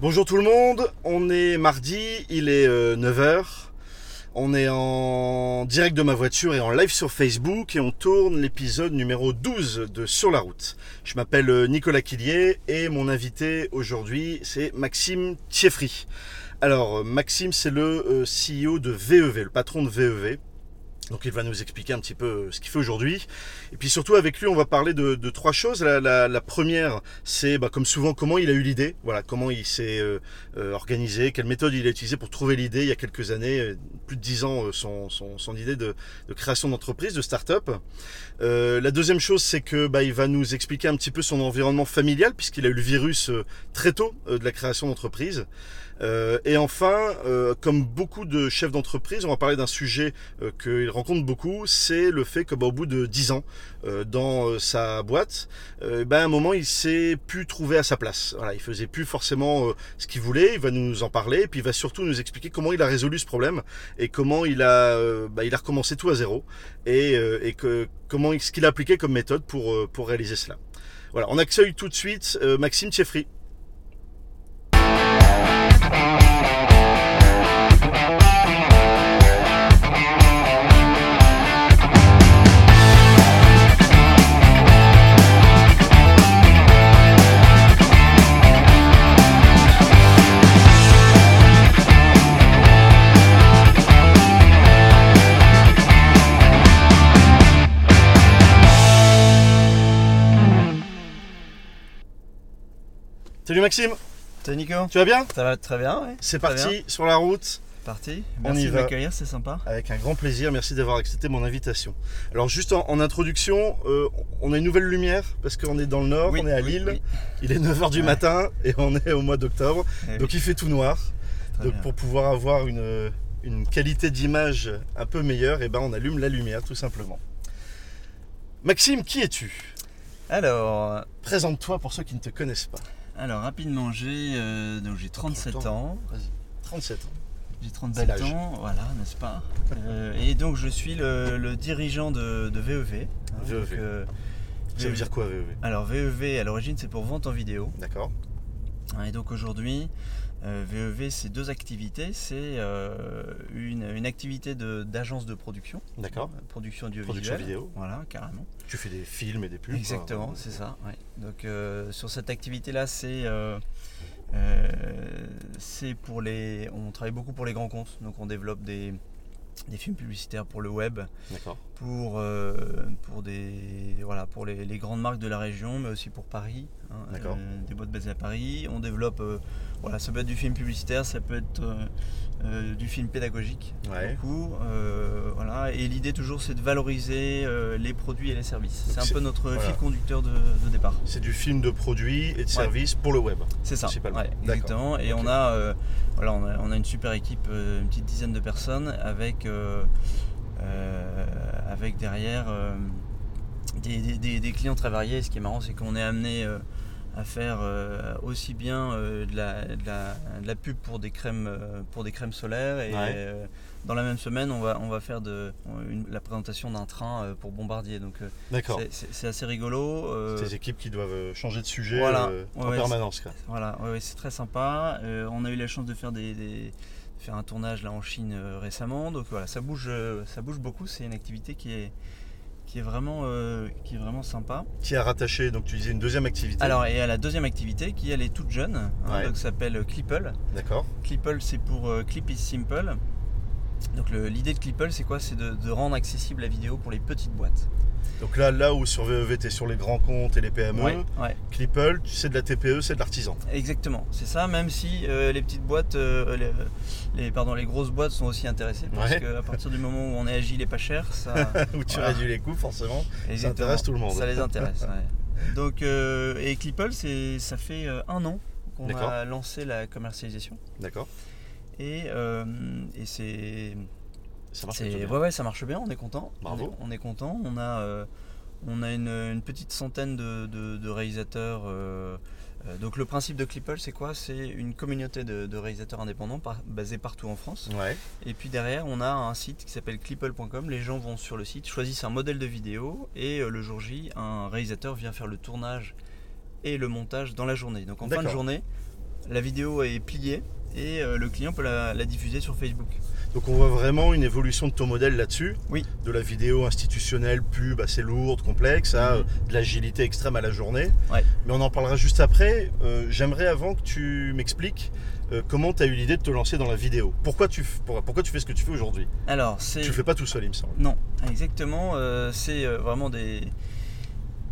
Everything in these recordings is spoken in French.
Bonjour tout le monde, on est mardi, il est 9h. On est en direct de ma voiture et en live sur Facebook et on tourne l'épisode numéro 12 de Sur la route. Je m'appelle euh, Nicolas Quillier et mon invité aujourd'hui c'est Maxime Thieffry. Alors Maxime c'est le euh, CEO de VEV, le patron de VEV. Donc il va nous expliquer un petit peu euh, ce qu'il fait aujourd'hui. Et puis surtout avec lui, on va parler de, trois choses. La, première, c'est bah, comme souvent comment il a eu l'idée, voilà, comment il s'est euh, euh, organisé, quelle méthode il a utilisé pour trouver l'idée il y a quelques années, plus de dix ans, son, son, idée de, création d'entreprise, de start-up. la deuxième chose, c'est que bah, il va nous expliquer un petit peu son environnement familial, puisqu'il a eu le virus très tôt de la création d'entreprise. Euh, et enfin, euh, comme beaucoup de chefs d'entreprise, on va parler d'un sujet euh, qu'il rencontre beaucoup, c'est le fait que bah, au bout de 10 ans dans sa boîte, ben, à un moment il s'est pu trouver à sa place. Voilà, il faisait plus forcément ce qu'il voulait, il va nous en parler, et puis il va surtout nous expliquer comment il a résolu ce problème et comment il a, bah, il a recommencé tout à zéro et, et que, comment ce qu'il a appliqué comme méthode pour, pour réaliser cela. Voilà, on accueille tout de suite Maxime Thieffry. Maxime Salut Nico Tu vas bien? Ça va très bien, oui. C'est parti, sur la route. Parti. Merci de m'accueillir, c'est sympa. Avec un grand plaisir, merci d'avoir accepté mon invitation. Alors juste en, introduction, euh, on a une nouvelle lumière parce qu'on est dans le nord, on est à Lille, il est 9h du matin et on est au mois d'octobre, eh donc il fait tout noir. donc pour pouvoir avoir une, qualité d'image un peu meilleure, et eh ben on allume la lumière tout simplement. Maxime, qui es-tu? Alors... Présente-toi pour ceux qui ne te connaissent pas. Alors rapidement, j'ai euh, donc j'ai 37 ans. 37 ans. J'ai 37 ans, voilà, n'est-ce pas? Euh, Et donc je suis le, dirigeant de, VEV. Hein, VEV. Euh, Ça veut dire quoi VEV Alors VEV à l'origine c'est pour vente en vidéo. D'accord. Et donc aujourd'hui, VEV, euh, c'est deux activités. C'est euh, une, activité d'agence de, production. D'accord. Euh, production audiovisuelle. Production vidéo. Voilà, carrément. Tu fais des films et des pubs. Exactement, c'est ça. Donc sur cette activité-là, c'est c'est pour les. On travaille beaucoup pour les grands comptes. Donc on développe des des films publicitaires pour le web, pour, euh, pour, des, voilà, pour les, grandes marques de la région, mais aussi pour Paris, hein, euh, des boîtes basées à Paris. On développe, euh, voilà, ça peut être du film publicitaire, ça peut être du film pédagogique, beaucoup, voilà. Et l'idée toujours, c'est de valoriser les produits et les services. C'est un peu notre fil conducteur de, départ. C'est du film de produits et de services pour le web. C'est ça, exactement. Et on a voilà, on a, une super équipe, euh, une petite dizaine de personnes avec, euh, euh, avec derrière des, clients très variés. Ce qui est marrant, c'est qu'on est amené à faire aussi bien de la, pub pour des crèmes, pour des crèmes solaires et dans la même semaine, on va, on va faire de, la présentation d'un train euh, pour Bombardier. Donc, euh, c'est assez rigolo. Euh, c'est des équipes qui doivent changer de sujet en permanence. Voilà, c'est très sympa. on a eu la chance de faire, des, faire un tournage là en Chine récemment. Donc voilà, ça bouge, ça bouge beaucoup. C'est une activité qui est, qui est vraiment, qui est vraiment sympa. Qui a rattaché, donc tu disais une deuxième activité. Alors, et à la deuxième activité qui elle est toute jeune, hein, donc s'appelle Clipple. D'accord. Clipple c'est pour Clip is Simple. Donc l'idée de Clipple, c'est quoi? C'est de, rendre accessible la vidéo pour les petites boîtes. Donc là, là où sur VEV, tu es sur les grands comptes et les PME, ouais, Clipple, c'est de la TPE, c'est de l'artisan. Exactement, c'est ça, même si euh, les petites boîtes, euh, les, pardon, les grosses boîtes sont aussi intéressées, parce qu'à partir du moment où on est agile et pas cher, ça... où tu réduis les coûts, forcément, ça intéresse tout le monde. Ça les intéresse, Donc, euh, et Clipple, ça fait un an qu'on a lancé la commercialisation. D'accord. Et, euh, et c'est. Ça marche bien. Ouais, ouais, ça marche bien, on est content. Bravo. On est, content. On a, euh, on a une, petite centaine de, de, réalisateurs. Euh, donc le principe de Clipple, c'est quoi? C'est une communauté de, réalisateurs indépendants basée partout en France. Ouais. Et puis derrière, on a un site qui s'appelle clipple.com. Les gens vont sur le site, choisissent un modèle de vidéo et le jour J, un réalisateur vient faire le tournage et le montage dans la journée. Donc en fin de journée, la vidéo est pliée et le client peut la, diffuser sur Facebook. Donc on voit vraiment une évolution de ton modèle là-dessus. Oui. De la vidéo institutionnelle, pub assez lourde, complexe, à mhm. de l'agilité extrême à la journée. Mais on en parlera juste après. J'aimerais avant que tu m'expliques euh, comment tu as eu l'idée de te lancer dans la vidéo pourquoi tu, pourquoi tu fais ce que tu fais aujourd'hui? Alors, c'est. Tu le fais pas tout seul, il me semble. Non, exactement. Euh, c'est euh, vraiment des,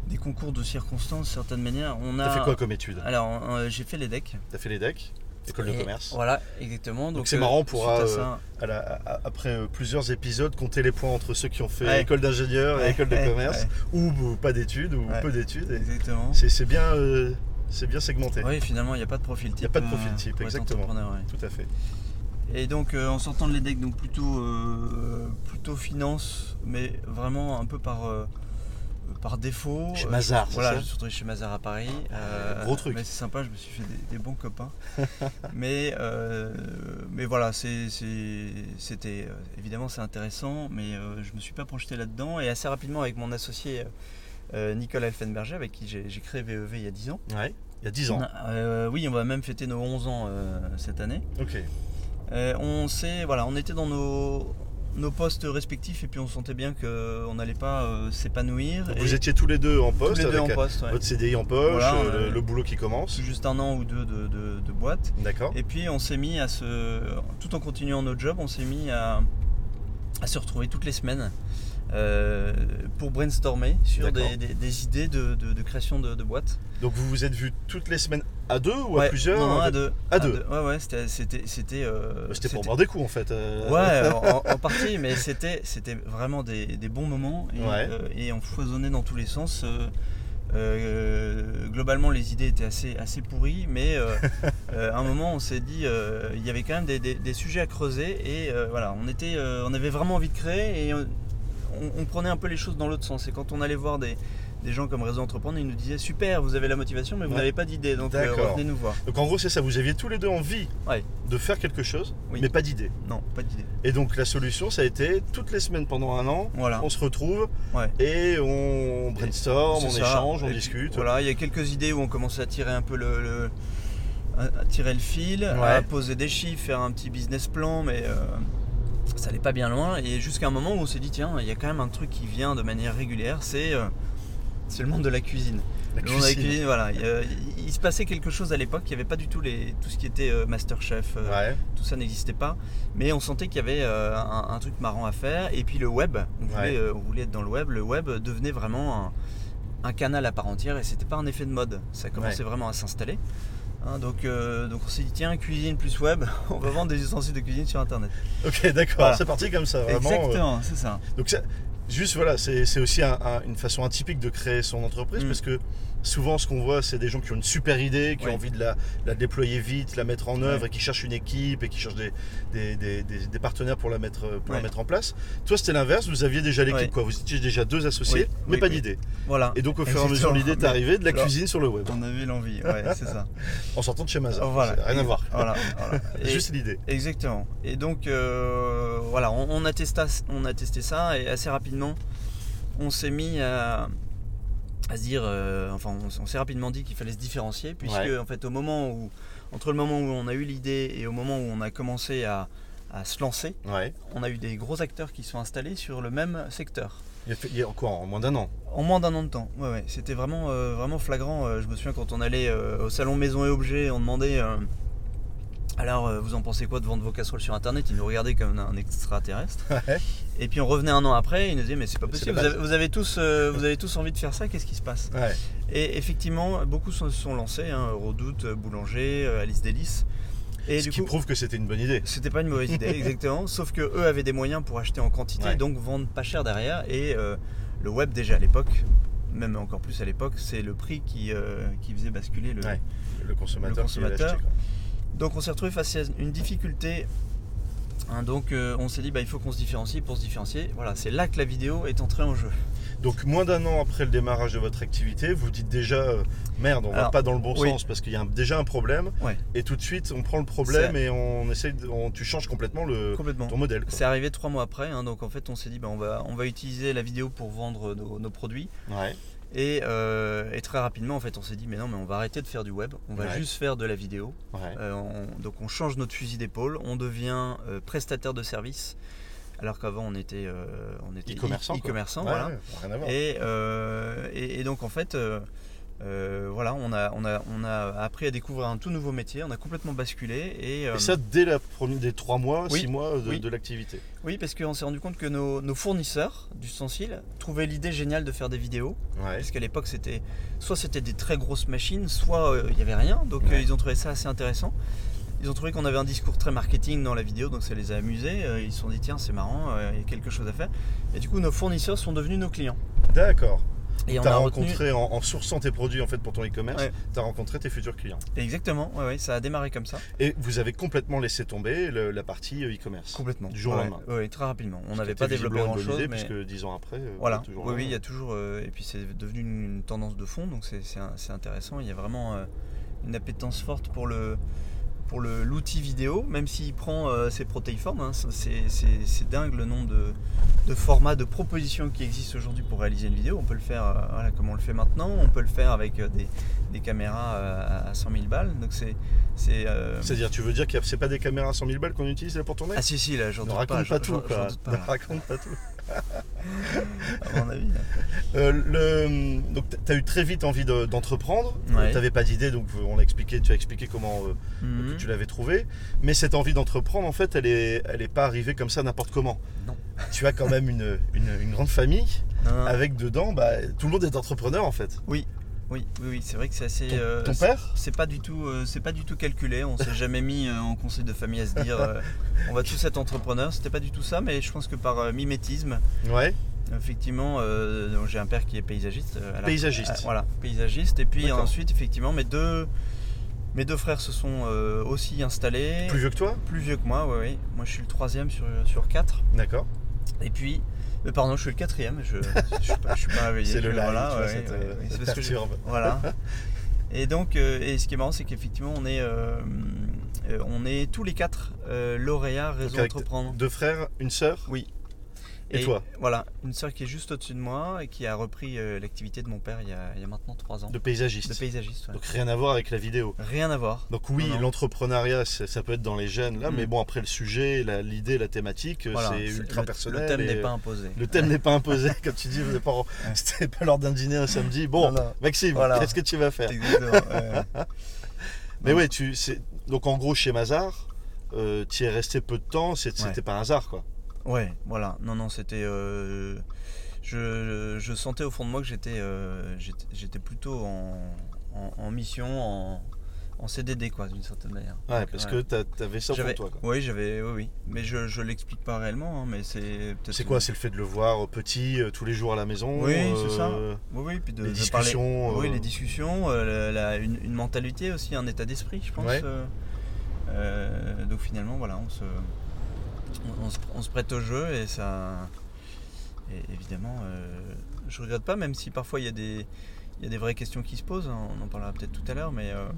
des concours de circonstances, certaines manières. On a. fait quoi comme études Alors, j'ai fait les decks. as fait les decks École de commerce. Voilà, exactement. Donc c'est marrant, on pourra, après plusieurs épisodes, compter les points entre ceux qui ont fait école d'ingénieur et école de commerce, ou, pas d'études, ou peu d'études. Exactement. C'est bien c'est bien segmenté. Oui, finalement, il n'y a pas de profil type. Il n'y a pas de profil euh, type, exactement. Tout à fait. Et donc, euh, en sortant de l'EDEC, donc plutôt, euh, plutôt finance, mais vraiment un peu par, par défaut. Chez Mazar, Voilà, je suis retrouvé chez Mazar à Paris. Gros truc. Mais c'est sympa, je me suis fait des, bons copains. mais, mais voilà, c'était évidemment c'est intéressant, mais je ne me suis pas projeté là-dedans. Et assez rapidement, avec mon associé euh, Nicolas Elfenberger, avec qui j'ai créé VEV e il y a 10 ans. Ouais, il y a 10 ans. Euh, oui, on va même fêter nos 11 ans euh, cette année. Ok. on voilà, on était dans nos, nos postes respectifs et puis on sentait bien qu'on n'allait pas s'épanouir. Vous étiez tous les deux en poste, deux avec en poste, votre CDI en poche, le, boulot qui commence. Juste un an ou deux de, de boîte. D'accord. Et puis on s'est mis à se, tout en continuant notre job, on s'est mis à, à se retrouver toutes les semaines euh, pour brainstormer sur des, idées de, création de, boîtes. Donc vous vous êtes vu toutes les semaines à deux ou à plusieurs Non, à deux. À, deux. Ouais, ouais, c'était. C'était euh, pour boire des coups en fait. Euh. Ouais, en, partie, mais c'était vraiment des, bons moments et, on foisonnait dans tous les sens. globalement, les idées étaient assez, assez pourries, mais à un moment, on s'est dit, il y avait quand même des, sujets à creuser et voilà, on, était, on avait vraiment envie de créer et on, prenait un peu les choses dans l'autre sens. Et quand on allait voir des, gens comme Réseau Entreprendre, ils nous disaient super, vous avez la motivation, mais vous n'avez pas d'idée, donc euh, revenez nous voir. Donc en gros, c'est ça, vous aviez tous les deux envie de faire quelque chose, mais pas d'idée. Non, pas d'idée. Et donc la solution, ça a été toutes les semaines pendant un an, on se retrouve et on brainstorm, on échange, on discute. Voilà, il y a quelques idées où on commençait à tirer un peu le, à tirer le fil, à poser des chiffres, faire un petit business plan, mais euh, ça n'allait pas bien loin. Et jusqu'à un moment où on s'est dit, tiens, il y a quand même un truc qui vient de manière régulière, c'est euh, le monde de la cuisine. La le monde de la cuisine, voilà. Il, se passait quelque chose à l'époque, il n'y avait pas du tout les, tout ce qui était euh, Masterchef, euh, tout ça n'existait pas. Mais on sentait qu'il y avait un, truc marrant à faire. Et puis le web, on voulait, on voulait être dans le web, le web devenait vraiment un, canal à part entière et c'était pas un effet de mode. Ça commençait vraiment à s'installer. Hein, donc, euh, donc on s'est dit tiens cuisine plus web, on va vendre des ustensiles de cuisine sur internet. Ok d'accord, c'est parti comme ça vraiment. Exactement, c'est ça. Donc juste voilà, c'est aussi une façon atypique de créer son entreprise mm. parce que souvent ce qu'on voit c'est des gens qui ont une super idée, qui ont envie de la, déployer vite, la mettre en œuvre et qui cherchent une équipe et qui cherchent des, des, partenaires pour la mettre, pour la mettre en place. Toi c'était l'inverse, vous aviez déjà l'équipe quoi, vous étiez déjà deux associés mais pas d'idée. Voilà. Et donc au fur et à mesure l'idée est arrivée de la cuisine sur le web. On avait l'envie, ouais c'est ça. en sortant de chez Mazar, voilà. rien à voir. Voilà, Juste l'idée. Exactement. Et donc euh, voilà, on, a testé, on a testé ça et assez rapidement on s'est mis à à se dire, euh, enfin, on, s'est rapidement dit qu'il fallait se différencier, puisque en fait, au moment où, entre le moment où on a eu l'idée et au moment où on a commencé à, se lancer, on a eu des gros acteurs qui sont installés sur le même secteur. Il y a, quoi en moins d'un an? En moins d'un an de temps, ouais, ouais. C'était vraiment, euh, vraiment flagrant. Euh, je me souviens quand on allait au salon Maison et Objets, on demandait alors, euh, vous en pensez quoi de vendre vos casseroles sur internet? Ils nous regardaient comme un extraterrestre. Et puis on revenait un an après, ils nous disaient mais c'est pas possible, vous avez, tous, euh, vous avez tous envie de faire ça, qu'est-ce qui se passe? Et effectivement, beaucoup se sont lancés, hein, Redoute, Boulanger, euh, Alice Délice. Et Ce qui prouve que c'était une bonne idée. C'était pas une mauvaise idée, exactement. Sauf que eux avaient des moyens pour acheter en quantité, donc vendre pas cher derrière. Et le web déjà à l'époque, même encore plus à l'époque, c'est le prix qui, qui faisait basculer le, le consommateur. Le consommateur. Donc on s'est retrouvé face à une difficulté. Hein, donc euh, on s'est dit bah, il faut qu'on se différencie pour se différencier. Voilà, c'est là que la vidéo est entrée en jeu. Donc moins d'un an après le démarrage de votre activité, vous dites déjà euh, merde, on va pas dans le bon sens parce qu'il y a déjà un problème. Et tout de suite, on prend le problème et on essaye, tu changes complètement le ton modèle. C'est arrivé trois mois après, hein, donc en fait, on s'est dit bah, on va on va utiliser la vidéo pour vendre nos, produits. Et, très rapidement, en fait, on s'est dit, mais non, mais on va arrêter de faire du web, on va juste faire de la vidéo. donc on change notre fusil d'épaule, on devient prestataire de service. Alors qu'avant on était on était e-commerçant, voilà. et, et, donc en fait euh, voilà, on a, on, a, on a appris à découvrir un tout nouveau métier, on a complètement basculé. Et, euh, ça dès la première, des 3 mois, 6 mois de, l'activité Oui, parce qu'on s'est rendu compte que nos, nos fournisseurs d'ustensiles trouvaient l'idée géniale de faire des vidéos. Parce qu'à l'époque, c'était soit c'était des très grosses machines, soit euh, il n'y avait rien. Donc ils ont trouvé ça assez intéressant. Ils ont trouvé qu'on avait un discours très marketing dans la vidéo, donc ça les a amusés. Ils se sont dit, tiens, c'est marrant, il y a quelque chose à faire. Et du coup, nos fournisseurs sont devenus nos clients. D'accord. Et on a rencontré en, sourçant tes produits en fait pour ton e-commerce, tu as rencontré tes futurs clients. Exactement, ouais, ça a démarré comme ça. Et vous avez complètement laissé tomber la partie euh, e-commerce Complètement. Du jour au lendemain. Oui, très rapidement. On n'avait pas développé grand chose. Mais... Puisque dix ans après, euh, voilà. Toujours oui, il y a toujours. Euh, et puis c'est devenu une, tendance de fond, donc c'est intéressant. Il y a vraiment une appétence forte pour le pour l'outil vidéo, même s'il prend euh, ses protéiformes. Hein, c'est dingue le nombre de, formats, de propositions qui existent aujourd'hui pour réaliser une vidéo. On peut le faire euh, comme on le fait maintenant, on peut le faire avec euh, des, caméras à 100 000 balles. Donc c'est C'est-à-dire, tu veux dire que c'est pas des caméras à 100 000 balles qu'on utilise là pour tourner? Ah si, si, là, j'en doute pas. Raconte pas, tout, quoi. Ne raconte pas tout. À mon avis. Euh, le, donc, tu as eu très vite envie d'entreprendre. tu n'avais pas d'idée, donc on a expliqué, tu as expliqué comment euh, mhm. tu l'avais trouvé. Mais cette envie d'entreprendre, en fait, elle n'est elle est pas arrivée comme ça n'importe comment. Non. Tu as quand même une, une, grande famille avec dedans, bah, tout le monde est entrepreneur en fait. Oui, oui, oui, c'est vrai que c'est assez. Ton, euh, ton père? C'est pas du tout, euh, c'est pas du tout calculé. On s'est jamais mis euh, en conseil de famille à se dire, on va tous être entrepreneurs. C'était pas du tout ça, mais je pense que par mimétisme. Ouais. Effectivement, j'ai un père qui est paysagiste. paysagiste. voilà, paysagiste. Et puis ensuite, effectivement, mes deux, mes deux frères se sont aussi installés. Plus vieux que toi? Plus vieux que moi, oui, oui. Moi, je suis le troisième sur sur quatre. D'accord. Et puis, euh, pardon, je suis le quatrième, je, je, suis, pas, suis pas réveillé. C'est le live, voilà, ouais, ça te perturbe. voilà. Et donc, euh, et ce qui est marrant, c'est qu'effectivement, on est, euh, on est tous les quatre lauréats Réseau Entreprendre. Deux frères, une sœur? Oui. Et, toi Voilà, une sœur qui est juste au-dessus de moi et qui a repris euh, l'activité de mon père il y, a, maintenant 3 ans. De paysagiste. De paysagiste, Donc rien à voir avec la vidéo. Rien à voir. Donc oui, l'entrepreneuriat, ça peut être dans les gènes là, mm. mais bon après le sujet, l'idée, la, thématique, c'est ultra personnel. Le thème n'est pas imposé. Le thème n'est pas imposé, comme tu dis, c'était pas lors d'un dîner un samedi. Bon, Maxime, qu'est-ce que tu vas faire? Mais ouais, tu, donc en gros chez Mazar, euh, tu es resté peu de temps, c'était pas un hasard quoi. Ouais, voilà. Non, non, c'était. Euh, je, sentais au fond de moi que j'étais euh, j'étais plutôt en, mission, en, en, CDD, quoi, d'une certaine manière. Ouais, parce que tu avais ça pour toi. Oui, j'avais, oui, oui. Mais je, je l'explique pas réellement, hein, mais c'est C'est quoi C'est le fait de le voir petit, euh, tous les jours à la maison Oui, c'est ça. Oui, oui, puis de, les discussions. Oui, les discussions, une, une, mentalité aussi, un état d'esprit, je pense. donc finalement, voilà, on se on, se, prête au jeu et ça. évidemment, euh, je regrette pas, même si parfois il y, a des, des vraies questions qui se posent, hein, on en parlera peut-être tout à l'heure, mais euh,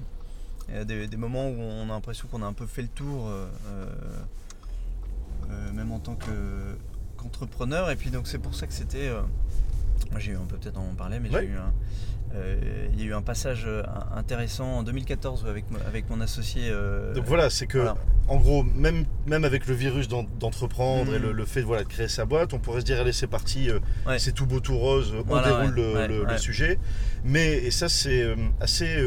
il y a des, moments où on a l'impression qu'on a un peu fait le tour, euh, même en tant qu'entrepreneur, et puis donc c'est pour ça que c'était. j'ai on peut peut-être en parler, mais j'ai eu un euh, il y a eu un passage euh, intéressant en 2014 avec, avec mon associé. Euh, Donc voilà, c'est que en gros, même, même avec le virus d'entreprendre et mm. le, fait voilà, de créer sa boîte, on pourrait se dire allez c'est parti, c'est tout beau tout rose, on déroule le, sujet. Mais et ça c'est assez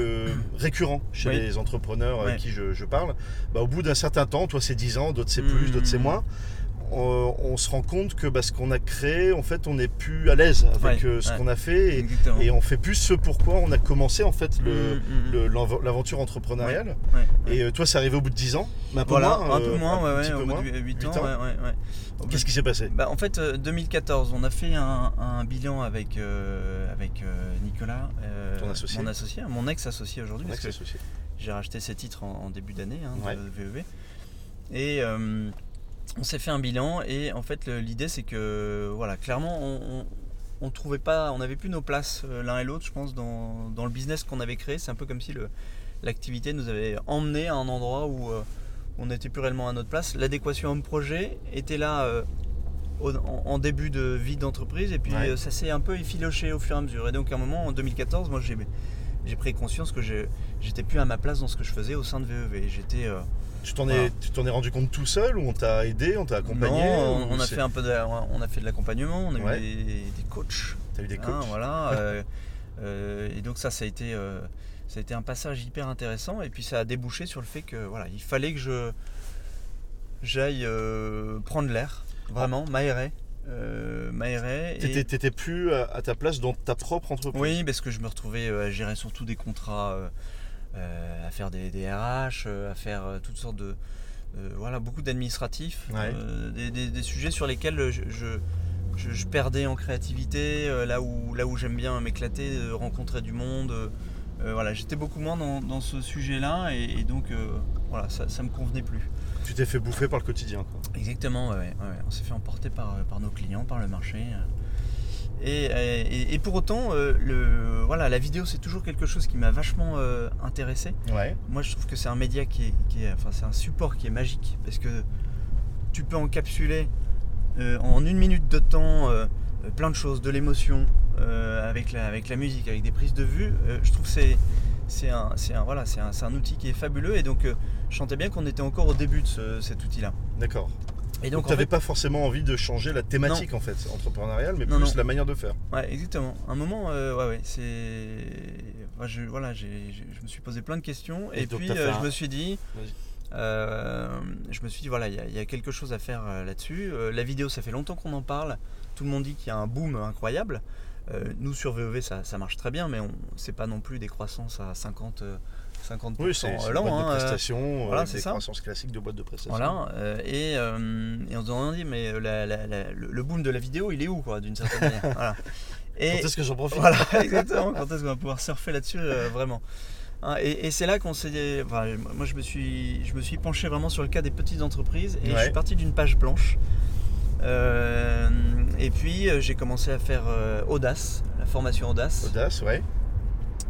récurrent chez les entrepreneurs avec qui je, parle. Bah, au bout d'un certain temps, toi c'est 10 ans, d'autres c'est plus, d'autres c'est mm. moins on, se rend compte que bah, ce qu'on a créé, en fait, on n'est plus à l'aise avec euh, ce qu'on a fait et, on fait plus ce pourquoi on a commencé en fait mm, mm, mm. l'aventure entrepreneuriale. Et euh, toi, c'est arrivé au bout de 10 ans, un peu moins, un peu moins, un petit peu moins. 8, ans. Qu'est-ce qui s'est passé? Bah, En fait, 2014, euh, on a fait un, bilan avec, avec Nicolas, mon associé, mon ex-associé aujourd'hui, j'ai racheté ses titres en, début d'année hein, de VEV. Et on s'est fait un bilan et en fait l'idée c'est que voilà clairement on, on, trouvait pas on n'avait plus nos places euh, l'un et l'autre je pense dans, le business qu'on avait créé c'est un peu comme si l'activité nous avait emmené à un endroit où euh, on n'était plus réellement à notre place l'adéquation homme projet était là euh, en, début de vie d'entreprise et puis ça s'est un peu effiloché au fur et à mesure. Et donc à un moment, en 2014, moi j'ai j'ai pris conscience que j'étais plus à ma place dans ce que je faisais au sein de VEV. J'étais tu t'en es, es rendu compte tout seul ou on t'a aidé, on t'a accompagné Non, on, a fait un peu de, on a fait de l'accompagnement, on a eu des, coachs. T'as eu des hein, coachs Voilà. Euh, euh, et donc ça, ça a été, euh, ça a été un passage hyper intéressant et puis ça a débouché sur le fait que voilà, il fallait que je j'aille prendre l'air, vraiment, m'aérer. m'aérer. T'étais plus à, ta place dans ta propre entreprise Oui, parce que je me retrouvais à gérer surtout des contrats euh, à faire des, RH, euh, à faire euh, toutes sortes de. voilà, beaucoup d'administratifs, des, sujets sur lesquels je, je, perdais en créativité, là où, là où j'aime bien m'éclater, rencontrer du monde. voilà, j'étais beaucoup moins dans, ce sujet-là et, donc voilà, ça, ne me convenait plus. Tu t'es fait bouffer par le quotidien. Quoi. Exactement, on s'est fait emporter par, par nos clients, par le marché. Et, pour autant, euh, le, voilà, la vidéo c'est toujours quelque chose qui m'a vachement euh, intéressé. Moi je trouve que c'est un média qui est, enfin c'est un support qui est magique parce que tu peux encapsuler euh, en une minute de temps plein de choses, de l'émotion avec la, avec la musique, avec des prises de vue. je trouve que c'est c'est un, un, voilà, c'est un, un, outil qui est fabuleux et donc je sentais bien qu'on était encore au début de cet outil-là. D'accord. Et donc, tu n'avais pas forcément envie de changer la thématique en fait entrepreneuriale, mais plus la manière de faire. Ouais, exactement. Un moment, euh, ouais, ouais, c'est, je, voilà, je me suis posé plein de questions et, puis euh, je me suis dit, euh, je me suis dit voilà, il y, a quelque chose à faire là-dessus. la vidéo, ça fait longtemps qu'on en parle. Tout le monde dit qu'il y a un boom incroyable. nous sur ça, ça, marche très bien, mais on, c'est pas non plus des croissances à 50 50% oui, c'est l'an. Hein, de euh, prestations, voilà, c'est ça. croissance classique de boîte de prestations. Voilà, euh, et, euh, et, on se demande, mais le, boom de la vidéo, il est où, quoi, d'une certaine manière voilà. et, Quand est-ce que j'en profite? Voilà, exactement. Quand est-ce qu'on va pouvoir surfer là-dessus, vraiment hein, et, c'est là qu'on s'est. Enfin, moi, je me, suis, je me suis penché vraiment sur le cas des petites entreprises et je suis parti d'une page blanche. et puis, j'ai commencé à faire Audace, la formation Audace. Audace, ouais.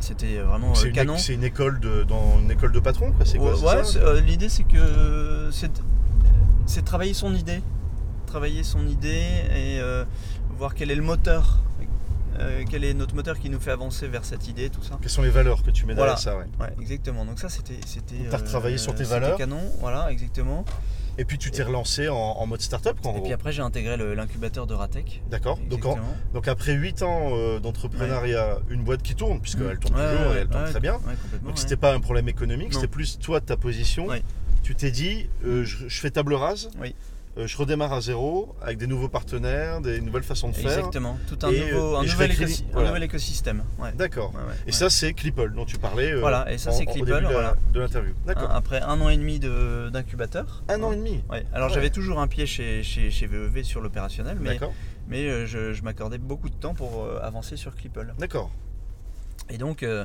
C'était vraiment euh, canon. C'est une école de, dans une école de patron, quoi. C'est quoi Ouais, euh, l'idée c'est que c'est travailler son idée, travailler son idée et euh, voir quel est le moteur, quel est notre moteur qui nous fait avancer vers cette idée, tout ça. Quelles sont les valeurs que tu mets derrière ça, ouais. ouais. exactement. Donc ça c'était, c'était. T'as retravaillé sur tes valeurs. canon, voilà, exactement. Et puis tu t'es relancé en, mode startup Et puis après j'ai intégré l'incubateur de Ratec. D'accord. Donc, donc après 8 ans euh, d'entrepreneuriat, une boîte qui tourne, puisqu'elle tourne toujours et elle tourne très bien. donc c'était pas un problème économique, c'était plus toi de ta position. Tu t'es dit, euh, je, je, fais table rase. Oui. Euh, je redémarre à zéro avec des nouveaux partenaires, des nouvelles façons de faire. Exactement, tout un, nouveau, un, nouvel, écosystème. D'accord. et ça, c'est Clipple dont tu parlais. Euh, voilà, et ça, c'est Clipple de l'interview. D'accord. Après un an et demi d'incubateur. Un an et demi ouais. Alors j'avais toujours un pied chez, chez, chez VEV sur l'opérationnel, mais, mais euh, je, je m'accordais beaucoup de temps pour avancer sur Clipple. D'accord. Et donc. Euh,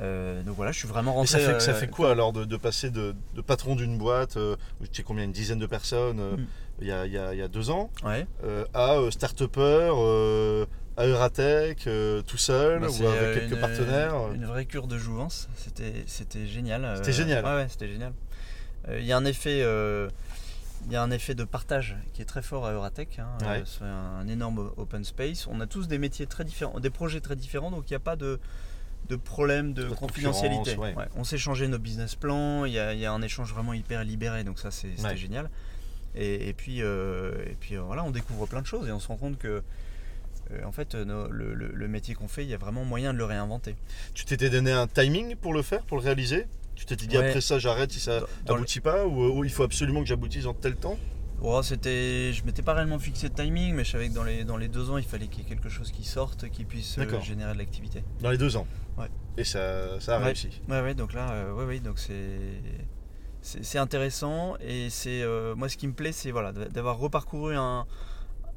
donc voilà, je suis vraiment rentré. Et ça fait, ça fait quoi alors de, passer de, patron d'une boîte, euh, tu sais combien, une dizaine de personnes mm. il, y a, il, y a, deux ans, à start-upper, à Euratech, tout seul bah, ou avec quelques partenaires Une vraie cure de jouvence, c'était génial. C'était génial. Ouais, c'était génial. Il y a un effet il y a un effet de partage qui est très fort à Euratech. Hein. C'est un énorme open space. On a tous des métiers très différents, des projets très différents, donc il n'y a pas de, de problèmes de, confidentialité. On s'est changé nos business plans, il y, a, un échange vraiment hyper libéré, donc ça c'était génial. Et, puis, euh, et puis euh, voilà, on découvre plein de choses et on se rend compte que euh, en fait, le, métier qu'on fait, il y a vraiment moyen de le réinventer. Tu t'étais donné un timing pour le faire, pour le réaliser? Tu t'étais dit après ça, j'arrête si ça n'aboutit pas ou, il faut absolument que j'aboutisse en tel temps? Oh, c'était, je m'étais pas réellement fixé de timing, mais je savais que dans les, dans les deux ans, il fallait qu'il y ait quelque chose qui sorte, qui puisse générer de l'activité. Dans les deux ans et ça, ça a réussi. Ouais, ouais, donc là, euh, ouais, ouais, donc c'est c'est intéressant et c'est euh, moi ce qui me plaît c'est voilà d'avoir reparcouru un,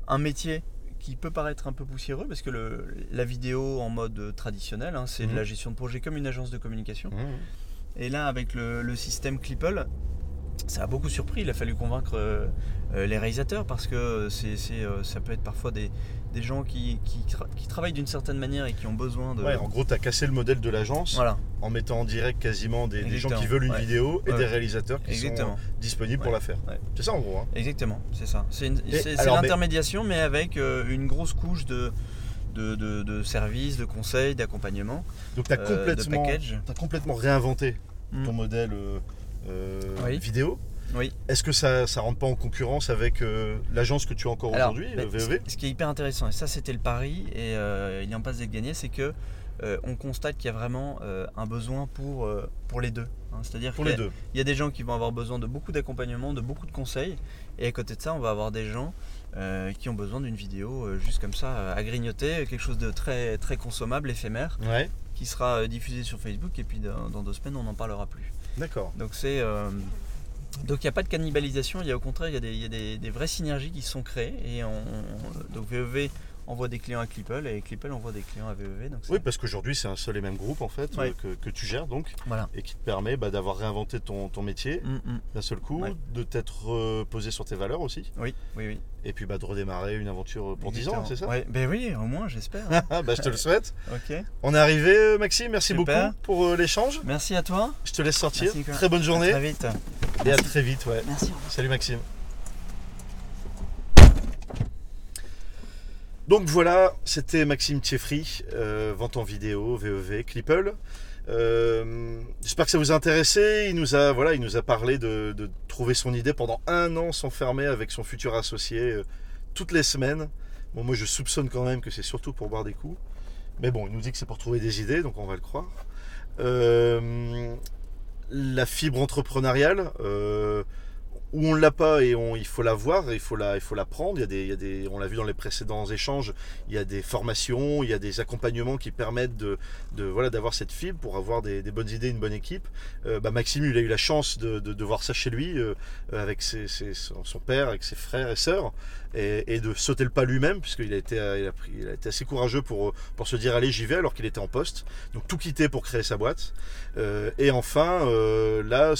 un, métier qui peut paraître un peu poussiéreux parce que le, la vidéo en mode traditionnel hein, c'est de la mhm. gestion de projet comme une agence de communication mhm. et là avec le, le, système Clipple ça a beaucoup surpris il a fallu convaincre euh, les réalisateurs parce que c'est ça peut être parfois des, des gens qui, qui, travaillent d'une certaine manière et qui ont besoin de. Ouais, en gros, tu as cassé le modèle de l'agence voilà. en mettant en direct quasiment des, gens qui veulent une vidéo et des réalisateurs qui sont disponibles pour la faire. C'est ça en gros. Hein. Exactement, c'est ça. C'est l'intermédiation, mais... avec euh, une grosse couche de. De, de, services, de conseils, d'accompagnement. Donc tu as, euh, as, complètement réinventé ton mm. modèle euh, vidéo. Oui. Est-ce que ça ne rentre pas en concurrence avec euh, l'agence que tu as encore aujourd'hui, VEV bah, Ce qui est hyper intéressant, et ça c'était le pari, et euh, il y en passe d'être gagné, c'est que euh, on constate qu'il y a vraiment un besoin pour, pour les deux. Hein. C'est-à-dire qu'il y, y, a des gens qui vont avoir besoin de beaucoup d'accompagnement, de beaucoup de conseils, et à côté de ça, on va avoir des gens qui ont besoin d'une vidéo juste comme ça, à grignoter, quelque chose de très, très consommable, éphémère, qui sera diffusé sur Facebook, et puis dans, dans deux semaines, on n'en parlera plus. D'accord. Donc c'est donc il n'y a pas de cannibalisation, il y a au contraire il y a des, vraies synergies qui sont créées et on, donc VEV envoie des clients à Clipple et Clipple envoie des clients à VEV. oui, parce qu'aujourd'hui c'est un seul et même groupe en fait euh, que, tu gères donc et qui te permet bah, d'avoir réinventé ton, métier mm, mm. d'un seul coup, de t'être euh, posé sur tes valeurs aussi. Oui, oui, oui. Et puis bah, de redémarrer une aventure pour 10 ans, c'est ça ben oui, au moins j'espère. bah, je te le souhaite. ok. On est arrivé euh, Maxime, merci beaucoup pour l'échange. Merci à toi. Je te laisse sortir. très bonne journée. très vite. Et à très vite, ouais. Merci. Salut Maxime. Donc voilà, c'était Maxime Thieffry, euh, vente en vidéo, VEV, Clipple. Euh, j'espère que ça vous a intéressé. Il nous a, parlé de, trouver son idée pendant un an s'enfermer avec son futur associé euh, toutes les semaines. Moi je soupçonne quand même que c'est surtout pour boire des coups. Mais bon, il nous dit que c'est pour trouver des idées, donc on va le croire. la fibre entrepreneuriale où on l'a pas et on, il faut la voir, il faut la, il faut la prendre. Il y a des, il y a des, on l'a vu dans les précédents échanges, il y a des formations, il y a des accompagnements qui permettent de, de voilà, d'avoir cette fibre pour avoir des, bonnes idées, une bonne équipe. Euh, bah, Maxime, il a eu la chance de, de, voir ça chez lui, euh, avec ses, son père, avec ses frères et sœurs, et, et de sauter le pas lui-même, puisqu'il a été, il a, pris, il a été assez courageux pour, pour se dire allez, j'y vais, alors qu'il était en poste. Donc tout quitter pour créer sa boîte. Euh, et enfin, euh, là,